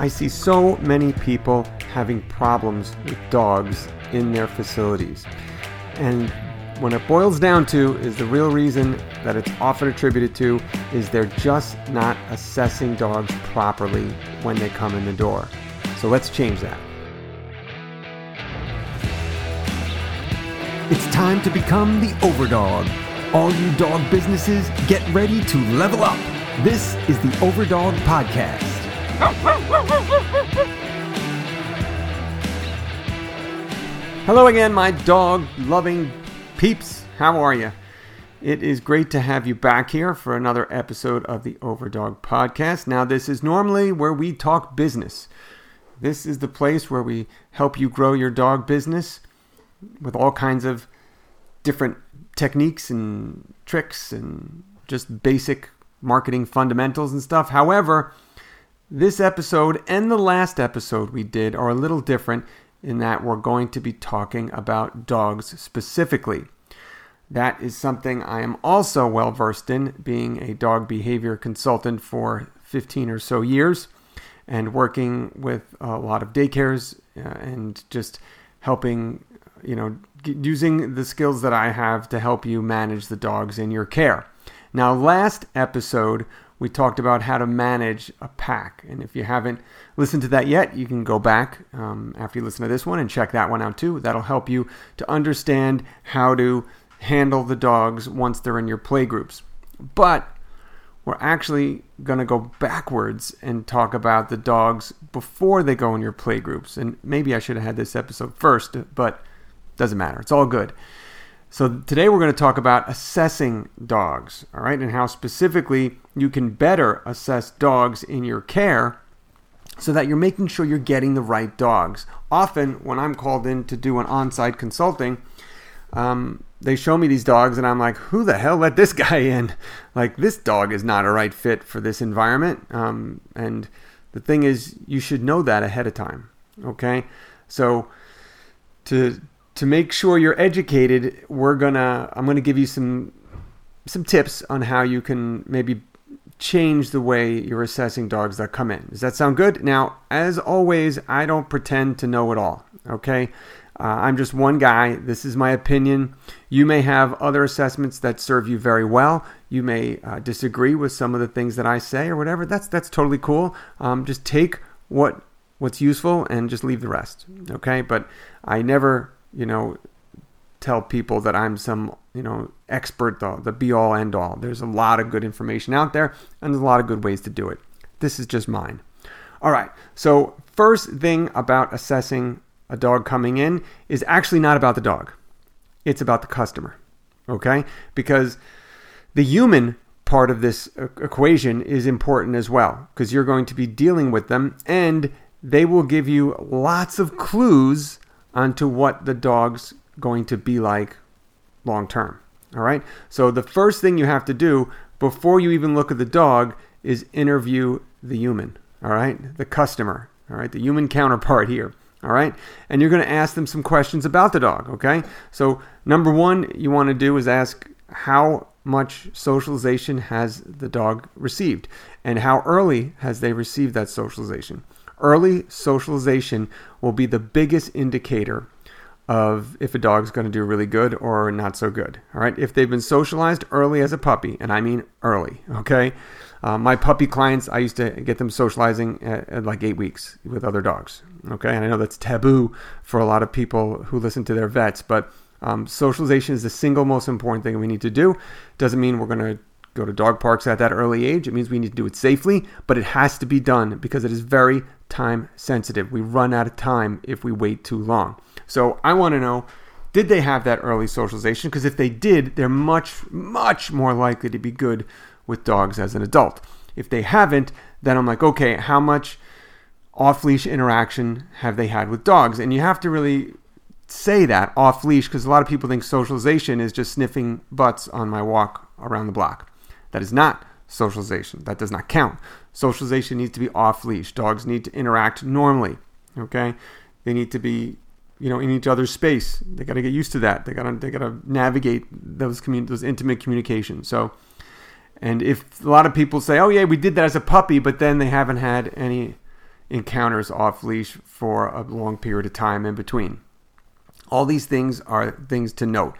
I see so many people having problems with dogs in their facilities. And when it boils down to is the real reason that it's often attributed to is they're just not assessing dogs properly when they come in the door. So let's change that. It's time to become the overdog. All you dog businesses, get ready to level up. This is the Overdog Podcast. Hello again, my dog loving peeps. How are you? It is great to have you back here for another episode of the Overdog Podcast. Now, this is normally where we talk business. This is the place where we help you grow your dog business with all kinds of different techniques and tricks and just basic marketing fundamentals and stuff. However, this episode and the last episode we did are a little different in that we're going to be talking about dogs specifically. That is something I am also well versed in, being a dog behavior consultant for 15 or so years and working with a lot of daycares uh, and just helping, you know, using the skills that I have to help you manage the dogs in your care. Now, last episode, we talked about how to manage a pack. And if you haven't listened to that yet, you can go back um, after you listen to this one and check that one out too. That'll help you to understand how to handle the dogs once they're in your play groups. But we're actually going to go backwards and talk about the dogs before they go in your play groups. And maybe I should have had this episode first, but doesn't matter. It's all good. So today we're going to talk about assessing dogs, all right, and how specifically you can better assess dogs in your care so that you're making sure you're getting the right dogs. Often, when I'm called in to do an on site consulting, um, they show me these dogs, and I'm like, who the hell let this guy in? Like, this dog is not a right fit for this environment. Um, and the thing is, you should know that ahead of time, okay? So, to to make sure you're educated, we're gonna I'm gonna give you some some tips on how you can maybe change the way you're assessing dogs that come in. Does that sound good? Now, as always, I don't pretend to know it all. Okay. Uh, I'm just one guy. This is my opinion. You may have other assessments that serve you very well. You may uh, disagree with some of the things that I say or whatever. That's that's totally cool. Um, just take what what's useful and just leave the rest. Okay. But I never you know, tell people that I'm some, you know, expert, the, the be all end all. There's a lot of good information out there, and there's a lot of good ways to do it. This is just mine. All right, so first thing about assessing a dog coming in is actually not about the dog, it's about the customer, okay? Because the human part of this equation is important as well, because you're going to be dealing with them and they will give you lots of clues onto what the dog's going to be like long term. All right. So the first thing you have to do before you even look at the dog is interview the human. All right. The customer. All right. The human counterpart here. All right. And you're going to ask them some questions about the dog. Okay. So, number one, you want to do is ask how much socialization has the dog received and how early has they received that socialization. Early socialization will be the biggest indicator of if a dog's going to do really good or not so good. All right. If they've been socialized early as a puppy, and I mean early, okay. Uh, my puppy clients, I used to get them socializing at, at, like eight weeks with other dogs. Okay. And I know that's taboo for a lot of people who listen to their vets, but um, socialization is the single most important thing we need to do. Doesn't mean we're going to go to dog parks at that early age. It means we need to do it safely, but it has to be done because it is very time sensitive. We run out of time if we wait too long. So I want to know did they have that early socialization? Because if they did, they're much, much more likely to be good with dogs as an adult. If they haven't, then I'm like, okay, how much off leash interaction have they had with dogs? And you have to really say that off leash because a lot of people think socialization is just sniffing butts on my walk around the block. That is not socialization. That does not count. Socialization needs to be off leash. Dogs need to interact normally. Okay, they need to be, you know, in each other's space. They got to get used to that. They got to they got to navigate those commun- those intimate communications. So, and if a lot of people say, "Oh yeah, we did that as a puppy," but then they haven't had any encounters off leash for a long period of time in between. All these things are things to note.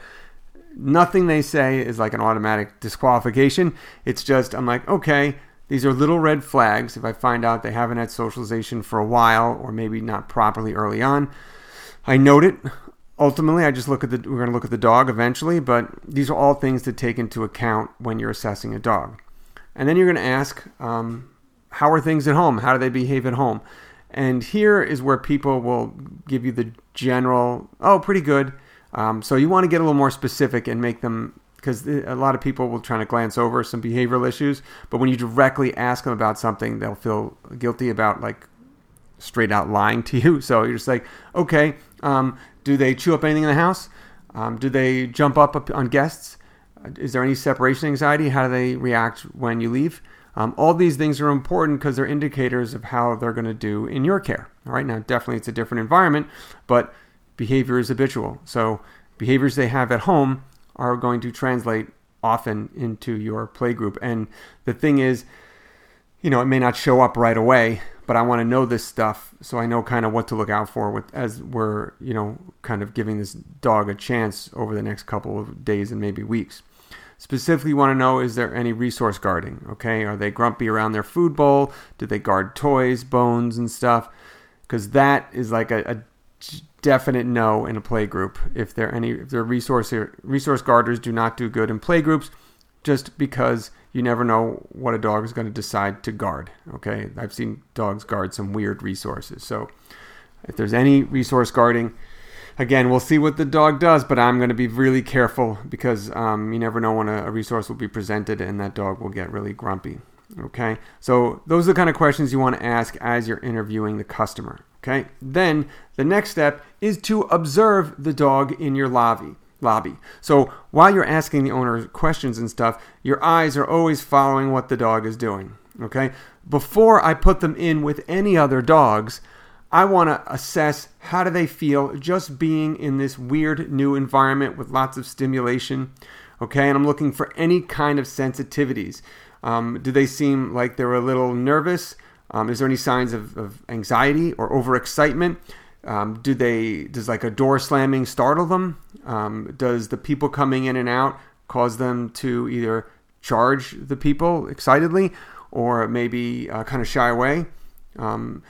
Nothing they say is like an automatic disqualification. It's just, I'm like, okay, these are little red flags. If I find out they haven't had socialization for a while or maybe not properly early on, I note it. Ultimately, I just look at the, we're going to look at the dog eventually, but these are all things to take into account when you're assessing a dog. And then you're going to ask, um, how are things at home? How do they behave at home? And here is where people will give you the general, oh, pretty good. Um, so you want to get a little more specific and make them, because a lot of people will try to glance over some behavioral issues, but when you directly ask them about something, they'll feel guilty about like straight out lying to you. So you're just like, okay, um, do they chew up anything in the house? Um, do they jump up on guests? Is there any separation anxiety? How do they react when you leave? Um, all these things are important because they're indicators of how they're going to do in your care. All right, now definitely it's a different environment, but behavior is habitual. So behaviors they have at home are going to translate often into your play group. And the thing is, you know, it may not show up right away, but I want to know this stuff so I know kind of what to look out for with as we're, you know, kind of giving this dog a chance over the next couple of days and maybe weeks. Specifically, want to know is there any resource guarding? Okay, are they grumpy around their food bowl? Do they guard toys, bones, and stuff? Because that is like a, a, definite no in a play group. If there any if their resource resource guarders do not do good in play groups, just because you never know what a dog is going to decide to guard. Okay, I've seen dogs guard some weird resources. So if there's any resource guarding, again, we'll see what the dog does, but I'm going to be really careful because um, you never know when a, a, resource will be presented and that dog will get really grumpy. Okay, so those are the kind of questions you want to ask as you're interviewing the customer. Okay, then the next step is to observe the dog in your lobby. Lobby. So while you're asking the owner questions and stuff, your eyes are always following what the dog is doing. Okay, before I put them in with any other dogs, I want to assess how do they feel just being in this weird new environment with lots of stimulation. Okay, and I'm looking for any kind of sensitivities. Um, do they seem like they're a little nervous? Um, is there any signs of, of anxiety or overexcitement? Um, do they does like a door slamming startle them? Um, does the people coming in and out cause them to either charge the people excitedly or maybe uh, kind of shy away? Um,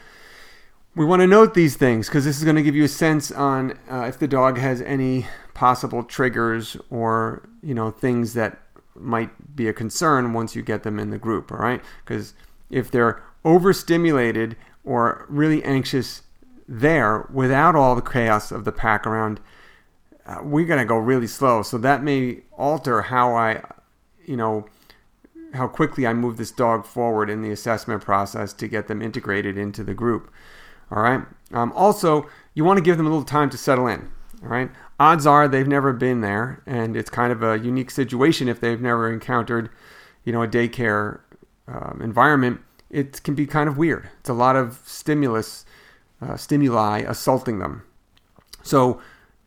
we want to note these things because this is going to give you a sense on uh, if the dog has any possible triggers or you know things that might be a concern once you get them in the group all right because if they're overstimulated or really anxious there without all the chaos of the pack around uh, we're going to go really slow so that may alter how i you know how quickly i move this dog forward in the assessment process to get them integrated into the group all right. Um, also, you want to give them a little time to settle in. All right. Odds are they've never been there, and it's kind of a unique situation if they've never encountered, you know, a daycare um, environment. It can be kind of weird. It's a lot of stimulus, uh, stimuli assaulting them. So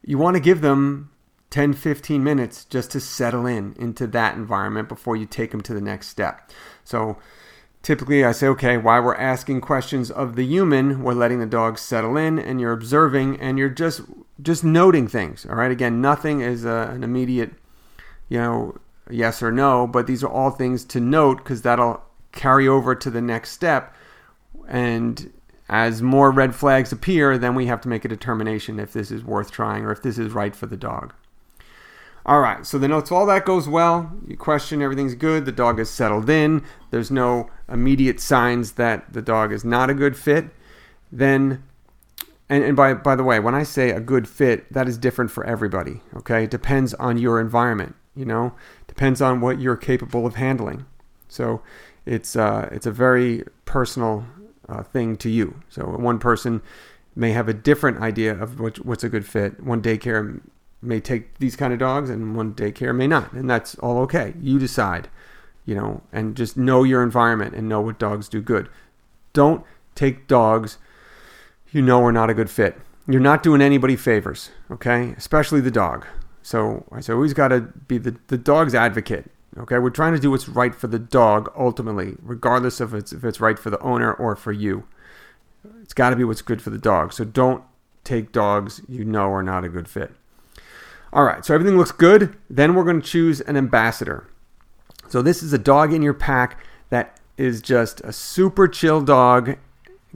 you want to give them 10, 15 minutes just to settle in into that environment before you take them to the next step. So Typically, I say, okay, while we're asking questions of the human, we're letting the dog settle in, and you're observing, and you're just just noting things. All right. Again, nothing is a, an immediate, you know, yes or no, but these are all things to note because that'll carry over to the next step. And as more red flags appear, then we have to make a determination if this is worth trying or if this is right for the dog. All right, so the notes, all that goes well, you question everything's good, the dog is settled in, there's no immediate signs that the dog is not a good fit, then and, and by by the way, when I say a good fit, that is different for everybody. Okay, it depends on your environment. You know, depends on what you're capable of handling. So it's uh, it's a very personal uh, thing to you. So one person may have a different idea of what, what's a good fit. One daycare may take these kind of dogs and one daycare may not and that's all okay. You decide you know and just know your environment and know what dogs do good. Don't take dogs you know are not a good fit. You're not doing anybody favors okay? Especially the dog. So i always got to be the, the dog's advocate okay we're trying to do what's right for the dog ultimately regardless of it's, if it's right for the owner or for you It's got to be what's good for the dog. So don't take dogs you know are not a good fit. All right, so everything looks good. Then we're going to choose an ambassador. So this is a dog in your pack that is just a super chill dog,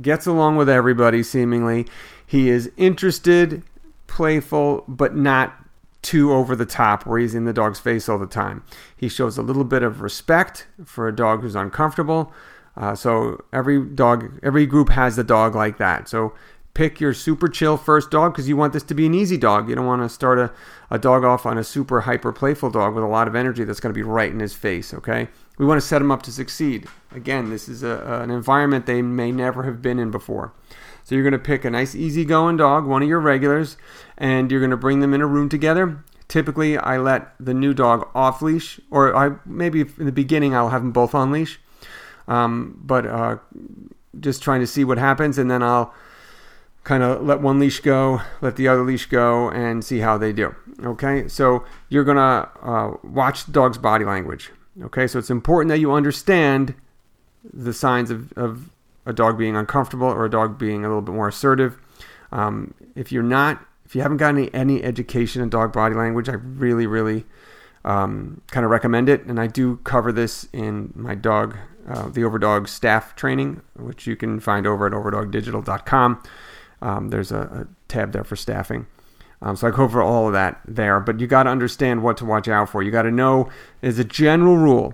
gets along with everybody seemingly. He is interested, playful, but not too over the top where he's in the dog's face all the time. He shows a little bit of respect for a dog who's uncomfortable. Uh, so every dog, every group has a dog like that. So pick your super chill first dog because you want this to be an easy dog. You don't want to start a, a dog off on a super hyper playful dog with a lot of energy that's going to be right in his face, okay? We want to set him up to succeed. Again, this is a, an environment they may never have been in before. So you're going to pick a nice easygoing dog, one of your regulars, and you're going to bring them in a room together. Typically, I let the new dog off leash, or I maybe in the beginning I'll have them both on leash, um, but uh, just trying to see what happens, and then I'll kind of let one leash go, let the other leash go, and see how they do. Okay, so you're gonna uh, watch the dog's body language. Okay, so it's important that you understand the signs of, of a dog being uncomfortable or a dog being a little bit more assertive. Um, if you're not, if you haven't got any, any education in dog body language, I really, really um, kind of recommend it. And I do cover this in my dog, uh, the Overdog staff training, which you can find over at overdogdigital.com. Um, there's a, a, tab there for staffing. Um, so I cover all of that there, but you got to understand what to watch out for. You got to know, as a general rule,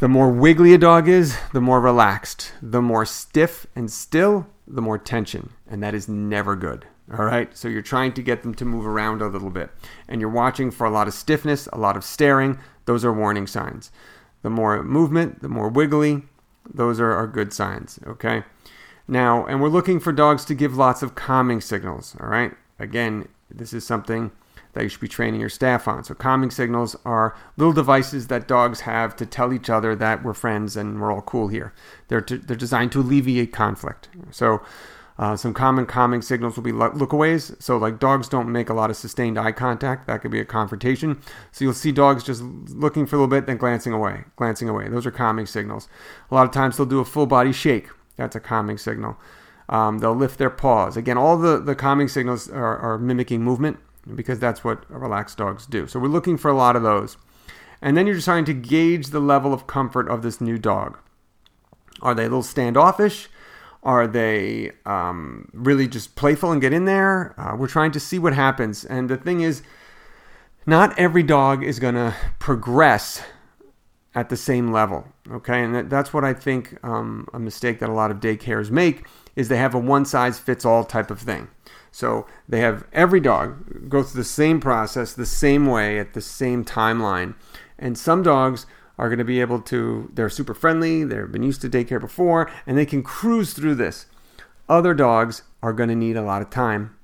the more wiggly a dog is, the more relaxed. The more stiff and still, the more tension, and that is never good. All right, so you're trying to get them to move around a little bit, and you're watching for a lot of stiffness, a lot of staring. Those are warning signs. The more movement, the more wiggly, those are, are good signs. Okay. Now, and we're looking for dogs to give lots of calming signals, all right? Again, this is something that you should be training your staff on. So, calming signals are little devices that dogs have to tell each other that we're friends and we're all cool here. They're, to, they're designed to alleviate conflict. So, uh, some common calming signals will be lookaways. So, like dogs don't make a lot of sustained eye contact. That could be a confrontation. So, you'll see dogs just looking for a little bit, then glancing away, glancing away. Those are calming signals. A lot of times they'll do a full body shake that's a calming signal. Um, they'll lift their paws. Again, all the, the calming signals are, are mimicking movement because that's what relaxed dogs do. So we're looking for a lot of those. And then you're trying to gauge the level of comfort of this new dog. Are they a little standoffish? Are they um, really just playful and get in there? Uh, we're trying to see what happens. And the thing is, not every dog is going to progress at the same level. Okay, and that, that's what I think um, a mistake that a lot of daycares make is they have a one size fits all type of thing. So they have every dog go through the same process, the same way, at the same timeline. And some dogs are going to be able to, they're super friendly, they've been used to daycare before, and they can cruise through this. Other dogs are going to need a lot of time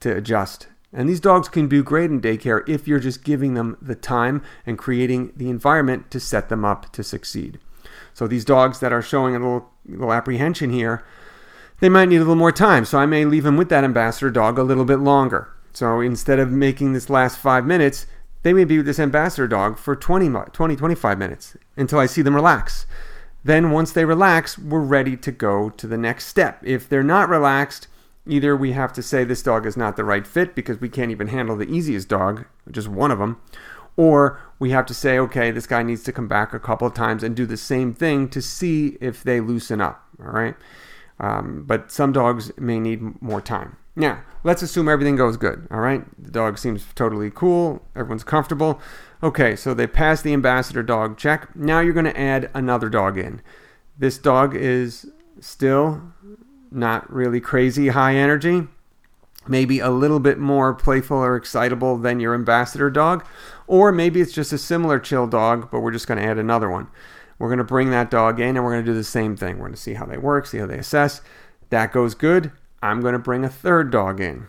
to adjust and these dogs can do great in daycare if you're just giving them the time and creating the environment to set them up to succeed. So these dogs that are showing a little, little apprehension here, they might need a little more time. So I may leave them with that ambassador dog a little bit longer. So instead of making this last five minutes, they may be with this ambassador dog for 20, 20 25 minutes until I see them relax. Then once they relax, we're ready to go to the next step. If they're not relaxed, Either we have to say this dog is not the right fit because we can't even handle the easiest dog, just one of them, or we have to say, okay, this guy needs to come back a couple of times and do the same thing to see if they loosen up. All right. Um, but some dogs may need more time. Now, let's assume everything goes good. All right. The dog seems totally cool. Everyone's comfortable. Okay. So they pass the ambassador dog check. Now you're going to add another dog in. This dog is still not really crazy high energy, maybe a little bit more playful or excitable than your ambassador dog, or maybe it's just a similar chill dog, but we're just going to add another one. We're going to bring that dog in and we're going to do the same thing. We're going to see how they work, see how they assess. That goes good. I'm going to bring a third dog in.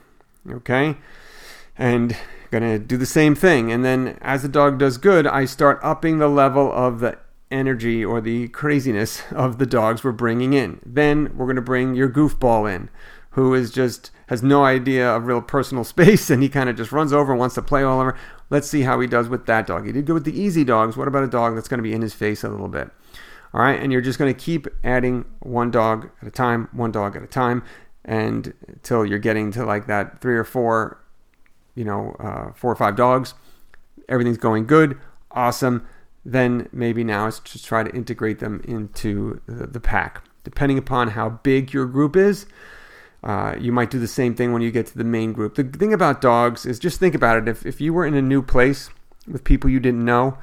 Okay? And going to do the same thing. And then as the dog does good, I start upping the level of the energy or the craziness of the dogs we're bringing in. Then we're going to bring your goofball in, who is just has no idea of real personal space and he kind of just runs over and wants to play all over. Let's see how he does with that dog. He did good with the easy dogs. What about a dog that's going to be in his face a little bit? All right, and you're just going to keep adding one dog at a time, one dog at a time, and until you're getting to like that three or four, you know, uh, four or five dogs. Everything's going good, awesome. Then maybe now it's just try to integrate them into the pack. Depending upon how big your group is, uh, you might do the same thing when you get to the main group. The thing about dogs is just think about it. If, if you were in a new place with people you didn't know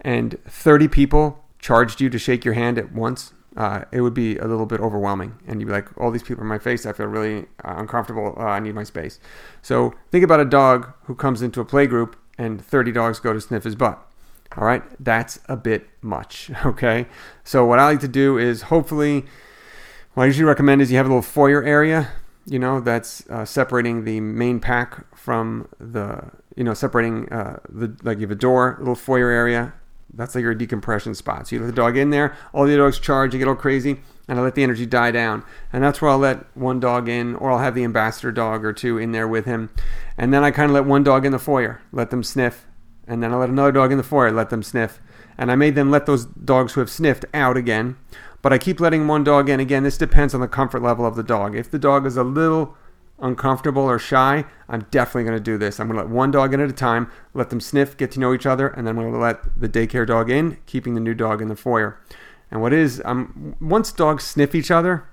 and 30 people charged you to shake your hand at once, uh, it would be a little bit overwhelming. And you'd be like, all these people in my face, I feel really uh, uncomfortable. Uh, I need my space. So think about a dog who comes into a play group and 30 dogs go to sniff his butt. All right, that's a bit much. Okay, so what I like to do is hopefully, what I usually recommend is you have a little foyer area, you know, that's uh, separating the main pack from the, you know, separating uh, the like you have a door, a little foyer area, that's like your decompression spot. So you let the dog in there, all the dogs charge, you get all crazy, and I let the energy die down. And that's where I'll let one dog in, or I'll have the ambassador dog or two in there with him. And then I kind of let one dog in the foyer, let them sniff. And then I let another dog in the foyer, let them sniff. And I made them let those dogs who have sniffed out again. But I keep letting one dog in. Again, this depends on the comfort level of the dog. If the dog is a little uncomfortable or shy, I'm definitely going to do this. I'm going to let one dog in at a time, let them sniff, get to know each other, and then I'm going to let the daycare dog in, keeping the new dog in the foyer. And what is um, once dogs sniff each other,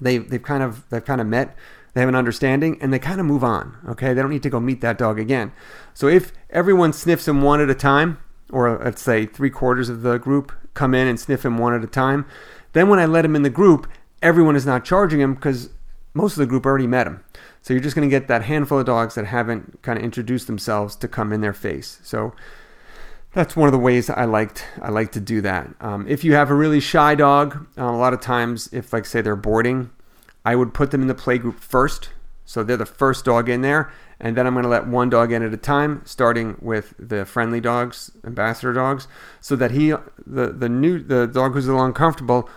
they they've kind of they've kind of met, they have an understanding, and they kind of move on. Okay, they don't need to go meet that dog again. So if everyone sniffs them one at a time, or let's say three quarters of the group come in and sniff him one at a time, then when I let him in the group, everyone is not charging him because most of the group already met him. So you're just going to get that handful of dogs that haven't kind of introduced themselves to come in their face. So that's one of the ways I liked I like to do that. Um, if you have a really shy dog, uh, a lot of times, if like say they're boarding, I would put them in the play group first. So they're the first dog in there, and then I'm going to let one dog in at a time, starting with the friendly dogs, ambassador dogs, so that he the the new the dog who's a little uncomfortable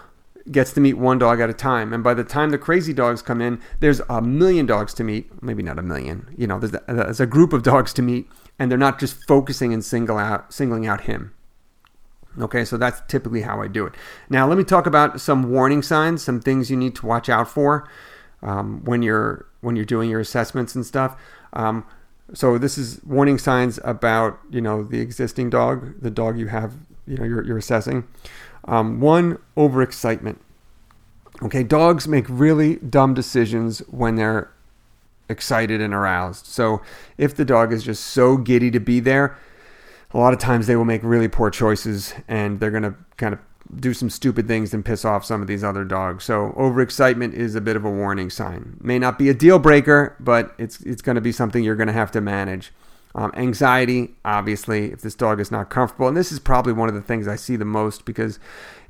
gets to meet one dog at a time. And by the time the crazy dogs come in, there's a million dogs to meet. Maybe not a million. You know, there's a, there's a group of dogs to meet, and they're not just focusing and single out, singling out him. Okay, so that's typically how I do it. Now, let me talk about some warning signs, some things you need to watch out for um, when you're when you're doing your assessments and stuff. Um, so this is warning signs about you know the existing dog, the dog you have, you know you're, you're assessing. Um, one, overexcitement. Okay, dogs make really dumb decisions when they're excited and aroused. So if the dog is just so giddy to be there, a lot of times they will make really poor choices and they're going to kind of do some stupid things and piss off some of these other dogs. So overexcitement is a bit of a warning sign. May not be a deal breaker, but it's it's going to be something you're going to have to manage. Um, anxiety, obviously, if this dog is not comfortable, and this is probably one of the things I see the most because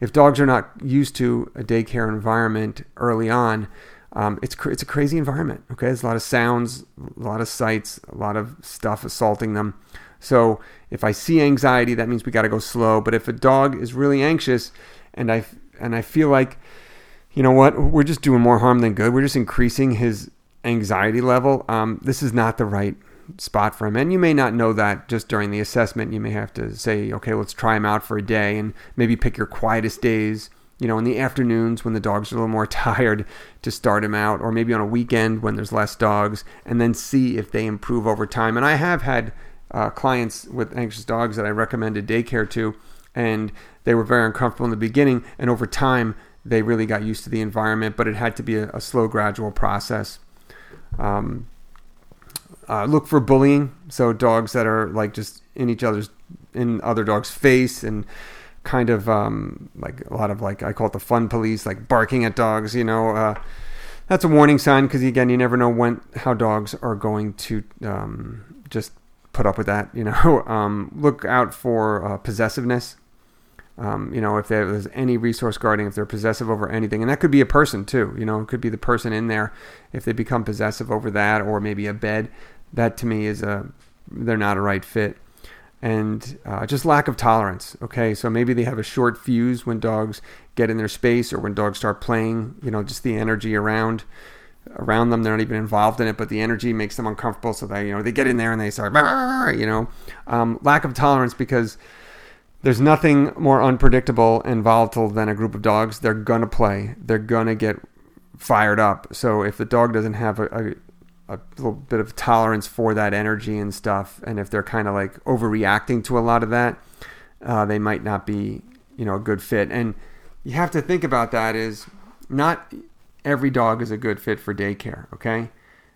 if dogs are not used to a daycare environment early on, um, it's it's a crazy environment. Okay, there's a lot of sounds, a lot of sights, a lot of stuff assaulting them. So if I see anxiety, that means we got to go slow. But if a dog is really anxious, and I and I feel like, you know what, we're just doing more harm than good. We're just increasing his anxiety level. Um, this is not the right spot for him. And you may not know that just during the assessment. You may have to say, okay, let's try him out for a day and maybe pick your quietest days, you know, in the afternoons when the dogs are a little more tired to start him out, or maybe on a weekend when there's less dogs, and then see if they improve over time. And I have had uh, clients with anxious dogs that I recommended daycare to, and they were very uncomfortable in the beginning, and over time, they really got used to the environment, but it had to be a, a slow, gradual process. Um, uh, look for bullying, so dogs that are like just in each other's in other dogs' face and kind of um, like a lot of like I call it the fun police, like barking at dogs. You know, uh, that's a warning sign because again, you never know when how dogs are going to um, just put up with that. You know, um, look out for uh, possessiveness. Um, you know, if there's any resource guarding, if they're possessive over anything, and that could be a person too. You know, it could be the person in there if they become possessive over that, or maybe a bed that to me is a they're not a right fit and uh, just lack of tolerance okay so maybe they have a short fuse when dogs get in their space or when dogs start playing you know just the energy around around them they're not even involved in it but the energy makes them uncomfortable so they you know they get in there and they start you know um, lack of tolerance because there's nothing more unpredictable and volatile than a group of dogs. They're to play, they're to get fired up. So if the dog doesn't have a, a, a little bit of tolerance for that energy and stuff, and if they're kind of like overreacting to a lot of that, uh, they might not be, you know, a good fit. And you have to think about that is not every dog is a good fit for daycare, okay?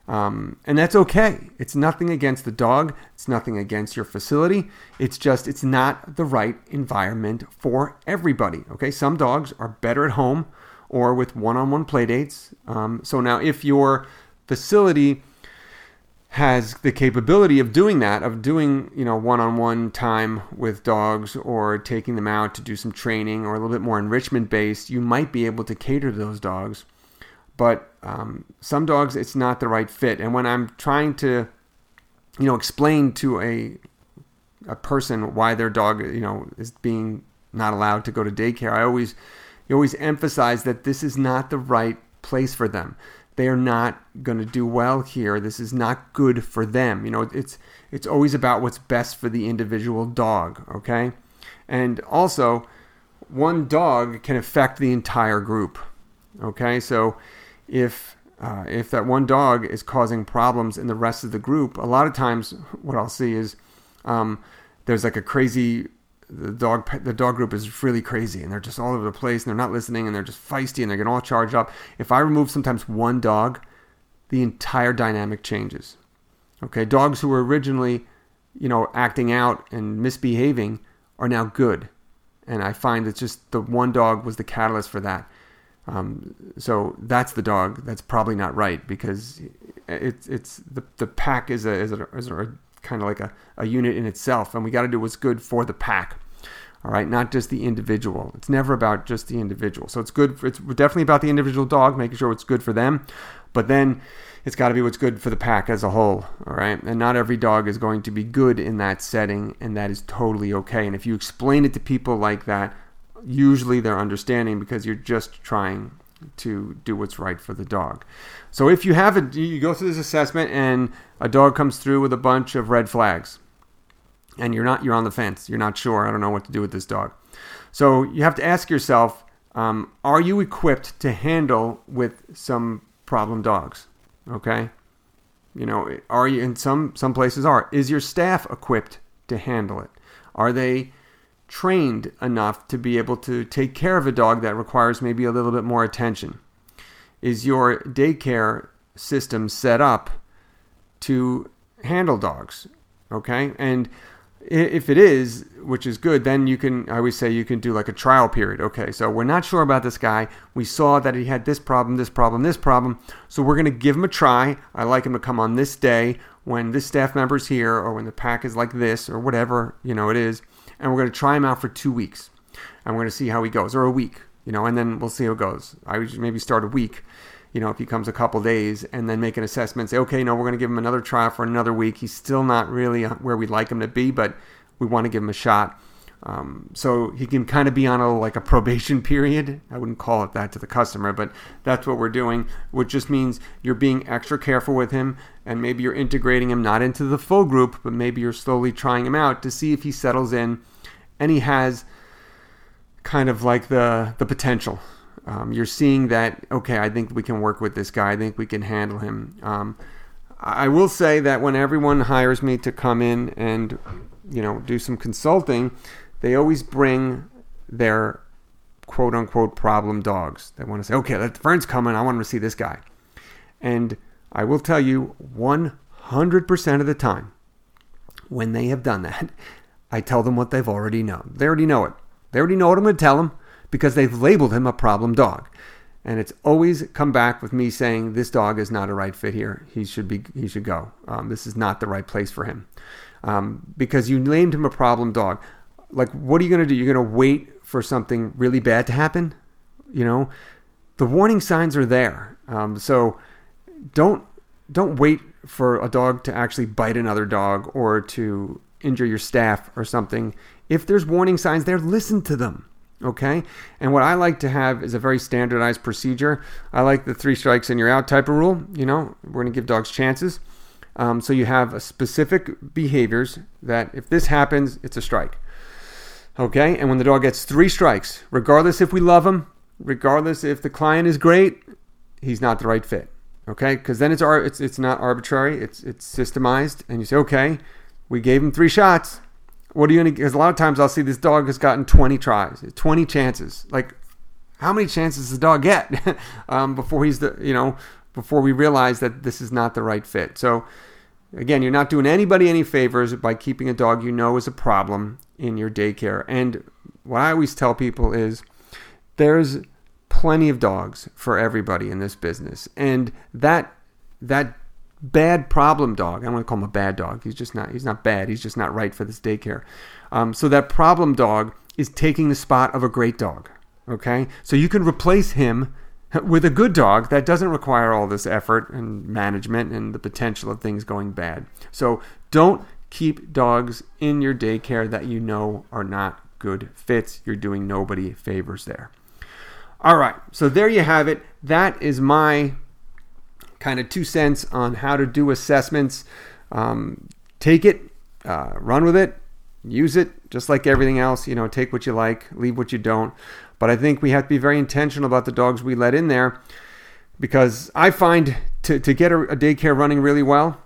Um, and that's okay. It's nothing against the dog. It's nothing against your facility. It's just, it's not the right environment for everybody. Okay. Some dogs are better at home or with one on one playdates. Um, so now, if your facility has the capability of doing that, of doing, you know, one on one time with dogs or taking them out to do some training or a little bit more enrichment based, you might be able to cater to those dogs but um, some dogs it's not the right fit. And when I'm trying to, you know, explain to a a person why their dog, you know, is being not allowed to go to daycare, I always you always emphasize that this is not the right place for them. They are not going to do well here. This is not good for them. You know, it's it's always about what's best for the individual dog, okay? And also, one dog can affect the entire group. Okay? So if uh, if that one dog is causing problems in the rest of the group, a lot of times what I'll see is um, there's like a crazy the dog the dog group is really crazy and they're just all over the place and they're not listening and they're just feisty and they're getting all charged up. If I remove sometimes one dog, the entire dynamic changes. Okay, dogs who were originally, you know, acting out and misbehaving are now good, and I find it's just the one dog was the catalyst for that. Um, so that's the dog that's probably not right because it's it's the the pack is a is a, is a kind of like a, a unit in itself, and we got to do what's good for the pack. All right, not just the individual. It's never about just the individual. So it's good. For, it's definitely about the individual dog, making sure it's good for them, but then it's got to be what's good for the pack as a whole. All right, and not every dog is going to be good in that setting, and that is totally okay. And if you explain it to people like that, usually they're understanding because you're just trying to do what's right for the dog. So if you have a, you go through this assessment and a dog comes through with a bunch of red flags, and you're not, you're on the fence, you're not sure, I don't know what to do with this dog. So you have to ask yourself, um, are you equipped to handle with some problem dogs? Okay, you know, are you in some some places are? Is your staff equipped to handle it? Are they trained enough to be able to take care of a dog that requires maybe a little bit more attention? Is your daycare system set up to handle dogs? Okay. And if it is, which is good, then you can, I always say you can do like a trial period. Okay, so we're not sure about this guy. We saw that he had this problem, this problem, this problem. So we're going to give him a try. I like him to come on this day when this staff member's here or when the pack is like this or whatever, you know, it is and we're going to try him out for two weeks, and we're going to see how he goes, or a week, you know, and then we'll see how it goes. I would maybe start a week, you know, if he comes a couple days, and then make an assessment. Say, okay, no, we're going to give him another trial for another week. He's still not really where we'd like him to be, but we want to give him a shot. Um, so he can kind of be on a like a probation period. I wouldn't call it that to the customer, but that's what we're doing, which just means you're being extra careful with him, and maybe you're integrating him not into the full group, but maybe you're slowly trying him out to see if he settles in and he has kind of like the the potential. Um, you're seeing that okay, I think we can work with this guy. I think we can handle him. Um, I will say that when everyone hires me to come in and you know do some consulting, they always bring their quote unquote problem dogs. They want to say, okay, let Vern's coming. I want to see this guy. And I will tell you, 100% of the time, when they have done that, I tell them what they've already known. They already know it. They already know what I'm going to tell them because they've labeled him a problem dog. And it's always come back with me saying this dog is not a right fit here. He should be. He should go. Um, this is not the right place for him um, because you named him a problem dog. Like, what are you going to do? You're going to wait for something really bad to happen. You know, the warning signs are there. Um, so don't don't wait for a dog to actually bite another dog or to injure your staff or something, if there's warning signs there, listen to them. Okay. And what I like to have is a very standardized procedure. I like the three strikes and you're out type of rule. You know, we're going to give dogs chances. Um, so you have specific behaviors that if this happens, it's a strike. Okay, and when the dog gets three strikes, regardless if we love him, regardless if the client is great, he's not the right fit. Okay, because then it's it's it's not arbitrary. It's it's systemized, and you say, okay, we gave him three shots. What are you gonna? Because a lot of times I'll see this dog has gotten 20 tries, 20 chances. Like, how many chances does the dog get um, before he's the you know before we realize that this is not the right fit? So again, you're not doing anybody any favors by keeping a dog you know is a problem in your daycare. And what I always tell people is there's plenty of dogs for everybody in this business. And that that bad problem dog, I don't want to call him a bad dog. He's just not he's not bad. He's just not right for this daycare. Um, so that problem dog is taking the spot of a great dog. Okay? So you can replace him with a good dog that doesn't require all this effort and management and the potential of things going bad. So don't keep dogs in your daycare that you know are not good fits. You're doing nobody favors there. All right, so there you have it. That is my kind of two cents on how to do assessments. Um, take it, uh, run with it, use it just like everything else. You know, take what you like, leave what you don't. But I think we have to be very intentional about the dogs we let in there because I find to, to get a, a daycare running really well,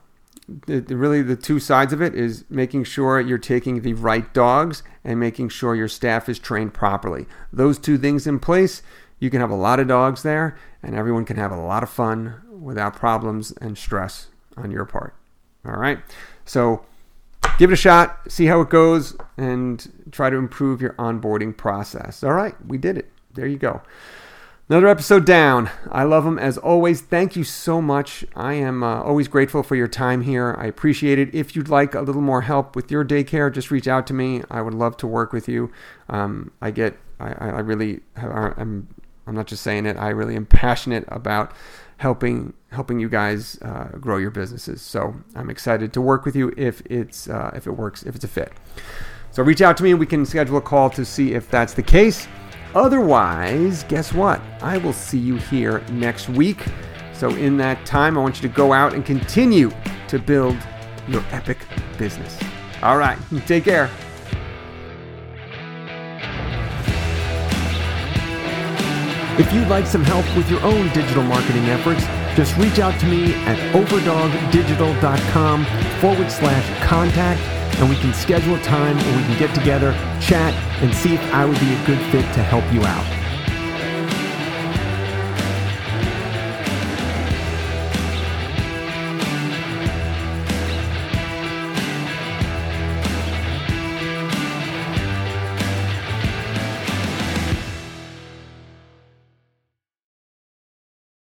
the, really the two sides of it is making sure you're taking the right dogs and making sure your staff is trained properly. Those two things in place, you can have a lot of dogs there and everyone can have a lot of fun without problems and stress on your part. All right. So give it a shot, see how it goes, and try to improve your onboarding process. All right. We did it. There you go. Another episode down. I love them as always. Thank you so much. I am uh, always grateful for your time here. I appreciate it. If you'd like a little more help with your daycare, just reach out to me. I would love to work with you. Um, I get, I, I really, I'm I'm not just saying it. I really am passionate about helping helping you guys uh, grow your businesses. So I'm excited to work with you if it's uh, if it works, if it's a fit. So reach out to me and we can schedule a call to see if that's the case. Otherwise, guess what? I will see you here next week. So in that time, I want you to go out and continue to build your epic business. All right, take care. If you'd like some help with your own digital marketing efforts, just reach out to me at overdogdigital.com forward slash contact and we can schedule a time where we can get together, chat, and see if I would be a good fit to help you out.